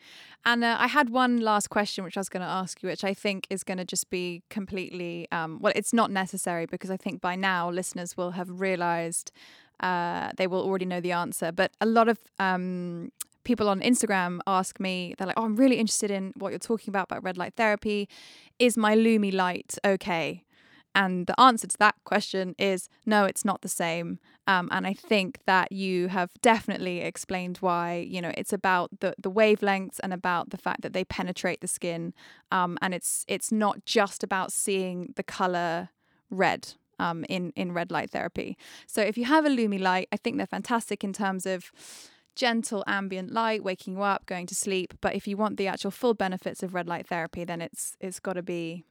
Speaker 1: And uh, I had one last question, which I was going to ask you, which I think is going to just be completely, um, well, it's not necessary because I think by now listeners will have realized uh, they will already know the answer. But a lot of um, people on Instagram ask me, they're like, oh, I'm really interested in what you're talking about, about red light therapy. Is my Lumie light okay? And the answer to that question is no, it's not the same. Um, and I think that you have definitely explained why, you know, it's about the, the wavelengths and about the fact that they penetrate the skin. Um, and it's it's not just about seeing the color red um, in, in red light therapy. So if you have a Lumie light, I think they're fantastic in terms of gentle ambient light, waking you up, going to sleep. But if you want the actual full benefits of red light therapy, then it's it's got to be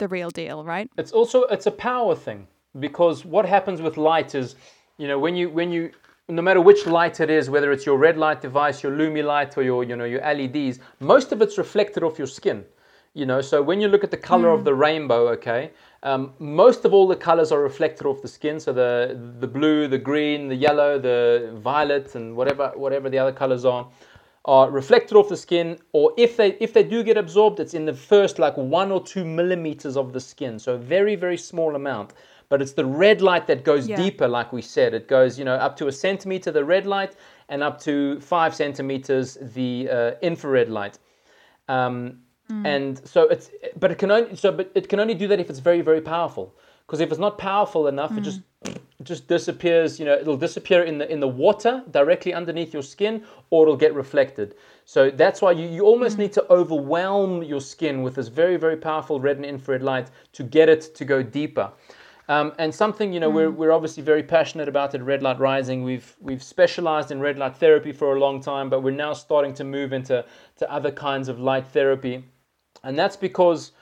Speaker 1: the real deal, right?
Speaker 2: It's also it's a power thing because what happens with light is you know, when you when you no matter which light it is, whether it's your red light device, your Lumie light, or your you know your LEDs, most of it's reflected off your skin. You know, so when you look at the color mm. of the rainbow, okay, um, most of all the colors are reflected off the skin. So the the blue, the green, the yellow, the violet, and whatever whatever the other colors are, are reflected off the skin. Or if they if they do get absorbed, it's in the first like one or two millimeters of the skin. So a very very small amount but it's the red light that goes yeah. deeper, like we said. It goes, you know, up to a centimeter, the red light, and up to five centimeters, the uh, infrared light. Um, mm. And so it's, but it can only, so, but it can only do that if it's very, very powerful. Because if it's not powerful enough, mm. it just just disappears. You know, it'll disappear in the in the water directly underneath your skin, or it'll get reflected. So that's why you, you almost mm. need to overwhelm your skin with this very, very powerful red and infrared light to get it to go deeper. Um, and something, you know, mm. we're, we're obviously very passionate about at Red Light Rising. We've, we've specialized in red light therapy for a long time, but we're now starting to move into to other kinds of light therapy. And that's because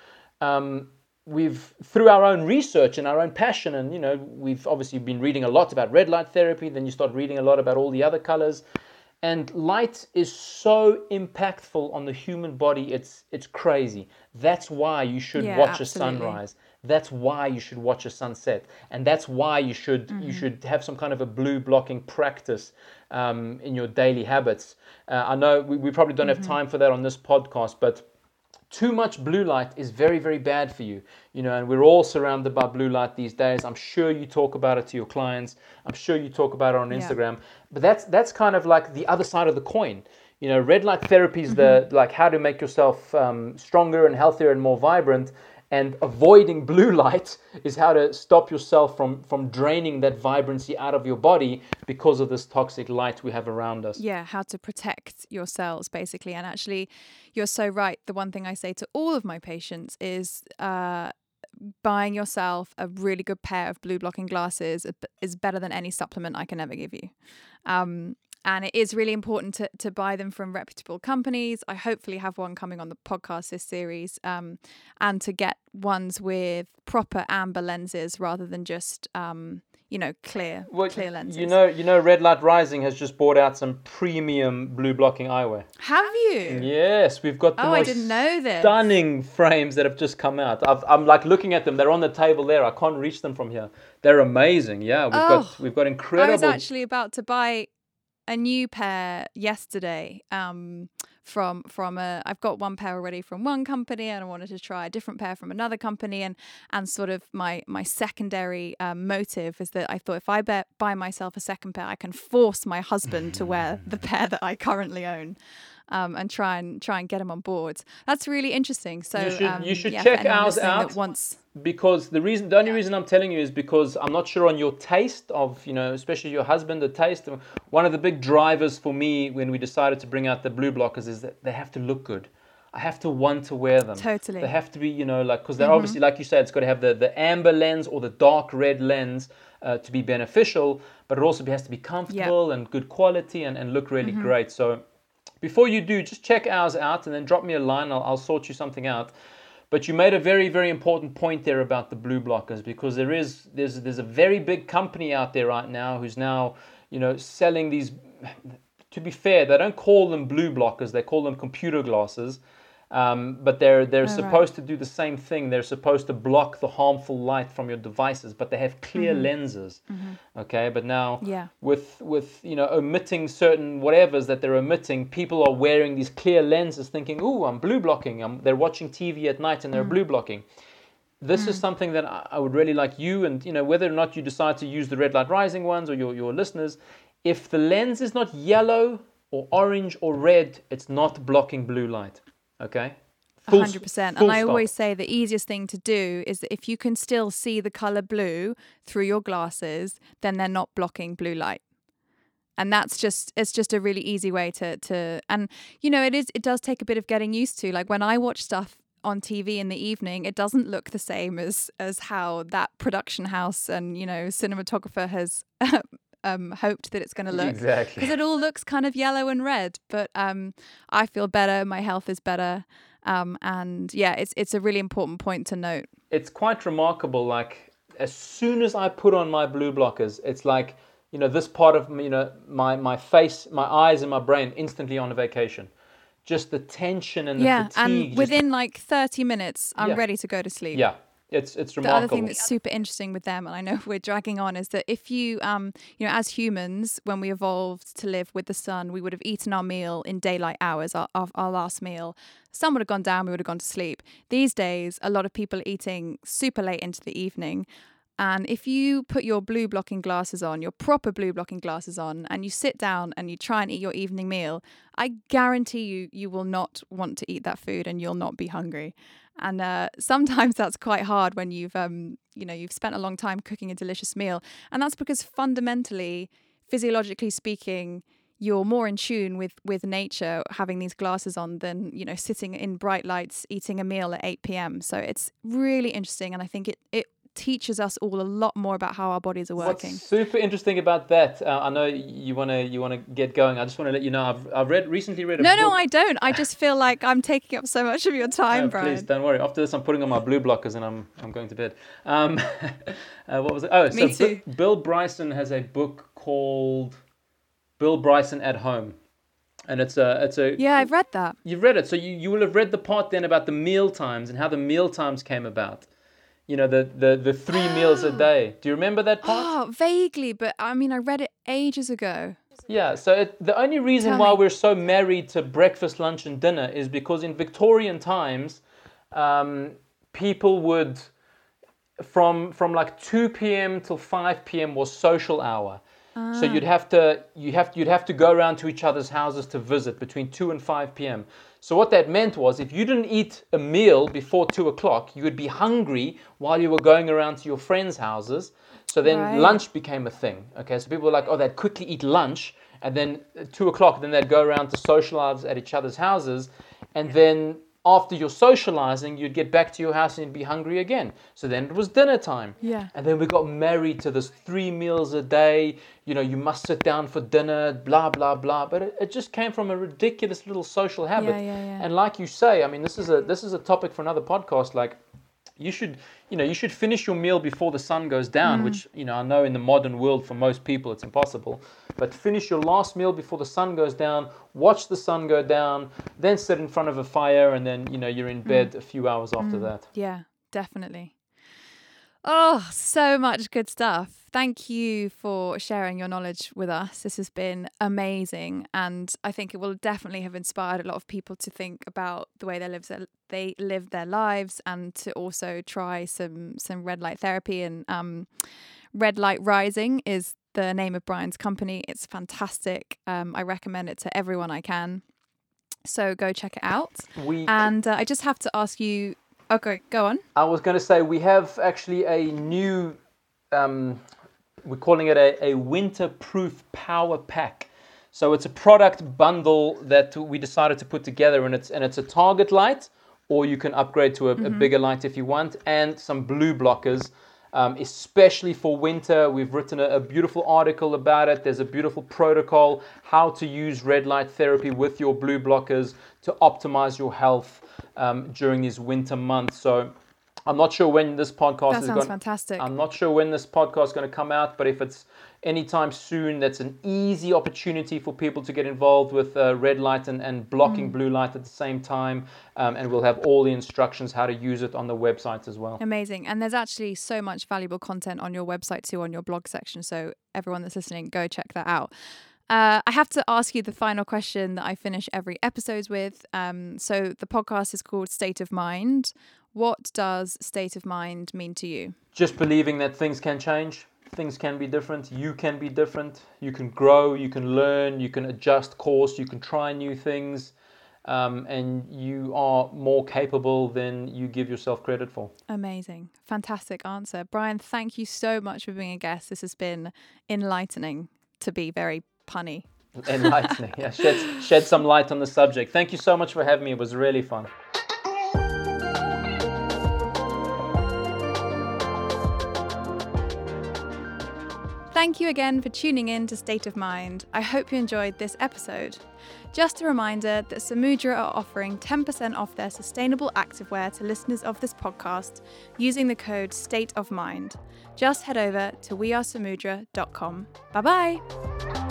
Speaker 2: um, we've, through our own research and our own passion, and, you know, we've obviously been reading a lot about red light therapy, then you start reading a lot about all the other colors. And light is so impactful on the human body, it's, it's crazy. That's why you should yeah, watch absolutely. a sunrise that's why you should watch a sunset, and that's why you should mm-hmm. you should have some kind of a blue blocking practice um, in your daily habits. Uh, I know we, we probably don't mm-hmm. have time for that on this podcast, but too much blue light is very very bad for you you know and we're all surrounded by blue light these days. I'm sure you talk about it to your clients. I'm sure you talk about it on instagram. Yeah. but that's that's kind of like the other side of the coin. You know red light therapy is mm-hmm. the like how to make yourself um, stronger and healthier and more vibrant and avoiding blue light is how to stop yourself from, from draining that vibrancy out of your body because of this toxic light we have around us.
Speaker 1: Yeah, how to protect your cells, basically. And actually, you're so right. The one thing I say to all of my patients is uh, buying yourself a really good pair of blue blocking glasses is better than any supplement I can ever give you. Um, and it is really important to, to buy them from reputable companies. I hopefully have one coming on the podcast this series, um, and to get ones with proper amber lenses rather than just um, you know clear well, clear lenses.
Speaker 2: You know, you know, Red Light Rising has just brought out some premium blue blocking eyewear.
Speaker 1: Have you?
Speaker 2: Yes, we've got the
Speaker 1: oh, I didn't know this.
Speaker 2: stunning frames that have just come out. i am like looking at them; they're on the table there. I can't reach them from here. They're amazing. Yeah, we've oh, got we've got incredible. I
Speaker 1: was actually about to buy a new pair yesterday um, from from a I've got one pair already from one company and I wanted to try a different pair from another company and and sort of my my secondary um, motive is that I thought if I buy, buy myself a second pair I can force my husband to wear the pair that I currently own um, and try and try and get them on board. That's really interesting. So
Speaker 2: you should,
Speaker 1: um,
Speaker 2: you should
Speaker 1: yeah,
Speaker 2: check ours out.
Speaker 1: Once
Speaker 2: because the reason, the only reason I'm telling you is because I'm not sure on your taste of, you know, especially your husband, the taste. One of the big drivers for me when we decided to bring out the blue blockers is that they have to look good. I have to want to wear them.
Speaker 1: Totally.
Speaker 2: They have to be, you know, like because they're
Speaker 1: Mm-hmm.
Speaker 2: obviously, like you said, it's got to have the the amber lens or the dark red lens uh, to be beneficial, but it also has to be comfortable and good quality and, and look really
Speaker 1: Mm-hmm.
Speaker 2: great. So before you do, just check ours out and then drop me a line. I'll, I'll sort you something out. But you made a very, very important point there about the blue blockers because there is there's there's a very big company out there right now who's now you know selling these. To be fair, they don't call them blue blockers; they call them computer glasses. Um, but they're they're
Speaker 1: right.
Speaker 2: supposed to do the same thing. They're supposed to block the harmful light from your devices, but they have clear mm-hmm. lenses. Mm-hmm. Okay, but now
Speaker 1: Yeah.
Speaker 2: with with you know omitting certain whatevers that they're omitting, people are wearing these clear lenses, thinking, "Ooh, I'm blue blocking." I'm, they're watching TV at night and they're mm. blue blocking. This is mm. something that I I would really like you and you know whether or not you decide to use the red light rising ones or your your listeners, if the lens is not yellow or orange or red, it's not blocking blue light. Okay. Full
Speaker 1: hundred percent.
Speaker 2: full
Speaker 1: And I
Speaker 2: stop.
Speaker 1: always say the easiest thing to do is that if you can still see the color blue through your glasses, then they're not blocking blue light. And that's just it's just a really easy way to to and you know it is it does take a bit of getting used to. Like when I watch stuff on TV in the evening, it doesn't look the same as as how that production house and you know cinematographer has um, hoped that it's going to look
Speaker 2: Exactly.
Speaker 1: because it all looks kind of yellow and red. But um, I feel better. My health is better. Um, and yeah, it's it's a really important point to note.
Speaker 2: it's quite remarkable. Like as soon as I put on my blue blockers, it's like you know this part of you know my my face, my eyes, and my brain instantly on a vacation. Just the tension and the
Speaker 1: yeah,
Speaker 2: fatigue.
Speaker 1: and
Speaker 2: just-
Speaker 1: within like thirty minutes, I'm
Speaker 2: Yeah.
Speaker 1: ready to go to sleep.
Speaker 2: yeah, it's it's remarkable.
Speaker 1: the other thing that's super interesting with them, and I know we're dragging on, is that if you, um, you know, as humans, when we evolved to live with the sun, we would have eaten our meal in daylight hours, our, our, our last meal. Sun would have gone down, we would have gone to sleep. These days, a lot of people are eating super late into the evening. And if you put your blue blocking glasses on, your proper blue blocking glasses on, and you sit down and you try and eat your evening meal, I guarantee you, you will not want to eat that food and you'll not be hungry. And uh, sometimes that's quite hard when you've, um, you know, you've spent a long time cooking a delicious meal, and that's because fundamentally, physiologically speaking, you're more in tune with with nature having these glasses on than you know sitting in bright lights eating a meal at 8 p.m. So it's really interesting, and I think it it teaches us all a lot more about how our bodies are working.
Speaker 2: What's super interesting about that? Uh, I know you wanna you wanna get going. I just want to let you know I've I've read recently read a
Speaker 1: No,
Speaker 2: book.
Speaker 1: no, I don't. I just feel like I'm taking up so much of your time,
Speaker 2: No,
Speaker 1: Brian.
Speaker 2: please don't worry. After this, I'm putting on my blue blockers and I'm I'm going to bed. Um, uh, what was it? Oh, so
Speaker 1: too.
Speaker 2: Bi- Bill Bryson has a book called Bill Bryson at Home, and it's a it's a
Speaker 1: Yeah, I've read that.
Speaker 2: You've read it, so you, you will have read the part then about the meal times and how the meal times came about. You know, the the, the three meals a day. Do you remember that part?
Speaker 1: Oh, vaguely, but I mean, I read it ages ago.
Speaker 2: Yeah, so it, the only reason
Speaker 1: Tell
Speaker 2: why
Speaker 1: me.
Speaker 2: we're so married to breakfast, lunch, and dinner is because in Victorian times, um, people would, from from like two p.m. till five p.m. was social hour. So you'd have to you have you'd have to go around to each other's houses to visit between two and five p.m. So what that meant was if you didn't eat a meal before two o'clock, you would be hungry while you were going around to your friends' houses. So then
Speaker 1: Right.
Speaker 2: lunch became a thing. Okay, so people were like, oh, they'd quickly eat lunch, and then at two o'clock, then they'd go around to socialize at each other's houses, and then after you're socializing, you'd get back to your house and you'd be hungry again. So then it was dinner time.
Speaker 1: Yeah.
Speaker 2: And then we got married to this three meals a day. You know, you must sit down for dinner, blah blah blah. But it, it just came from a ridiculous little social habit.
Speaker 1: Yeah, yeah, yeah.
Speaker 2: And like you say, I mean, this is a this is a topic for another podcast. Like, you should you know you should finish your meal before the sun goes
Speaker 1: Mm.
Speaker 2: down which you know i know in the modern world for most people it's impossible but finish your last meal before the sun goes down watch the sun go down then sit in front of a fire and then you know you're in
Speaker 1: Mm.
Speaker 2: bed a few hours after that
Speaker 1: Yeah, definitely. Oh, so much good stuff. Thank you for sharing your knowledge with us. This has been amazing. And I think it will definitely have inspired a lot of people to think about the way they live their, they live their lives and to also try some some red light therapy and um, red light rising is the name of Brian's company. It's fantastic. Um, I recommend it to everyone I can. So go check it out.
Speaker 2: We
Speaker 1: And uh, I just have to ask you. Okay, go on.
Speaker 2: I was going to say we have actually a new, um, we're calling it a, a winter-proof power pack. So it's a product bundle that we decided to put together, and it's and it's a target light, or you can upgrade to a, a bigger light if you want, and some blue blockers. Um, especially for winter, we've written a, a beautiful article about it. There's a beautiful protocol how to use red light therapy with your blue blockers to optimize your health um, during these winter months. So I'm not sure when this podcast
Speaker 1: That
Speaker 2: is
Speaker 1: sounds
Speaker 2: going.
Speaker 1: fantastic.
Speaker 2: I'm not sure when this podcast is going to come out, but if it's anytime soon, that's an easy opportunity for people to get involved with uh, red light and, and blocking blue light at the same time. Um, and we'll have all the instructions how to use it on the website as well.
Speaker 1: Amazing. And there's actually so much valuable content on your website too, on your blog section. So everyone that's listening, go check that out. Uh, I have to ask you the final question that I finish every episode with. Um, so the podcast is called State of Mind. What does state of mind mean to you?
Speaker 2: Just believing that things can change, things can be different, you can be different, you can grow, you can learn, you can adjust course, you can try new things. Um, and you are more capable than you give yourself credit for.
Speaker 1: Amazing. Fantastic answer. Brian, thank you so much for being a guest. This has been enlightening to be very punny.
Speaker 2: Enlightening. yeah, shed, shed some light on the subject. Thank you so much for having me. It was really fun.
Speaker 1: Thank you again for tuning in to State of Mind. I hope you enjoyed this episode. Just a reminder that Samudra are offering 10% off their sustainable activewear to listeners of this podcast using the code State of Mind. Just head over to wearesamudra.com. Bye bye.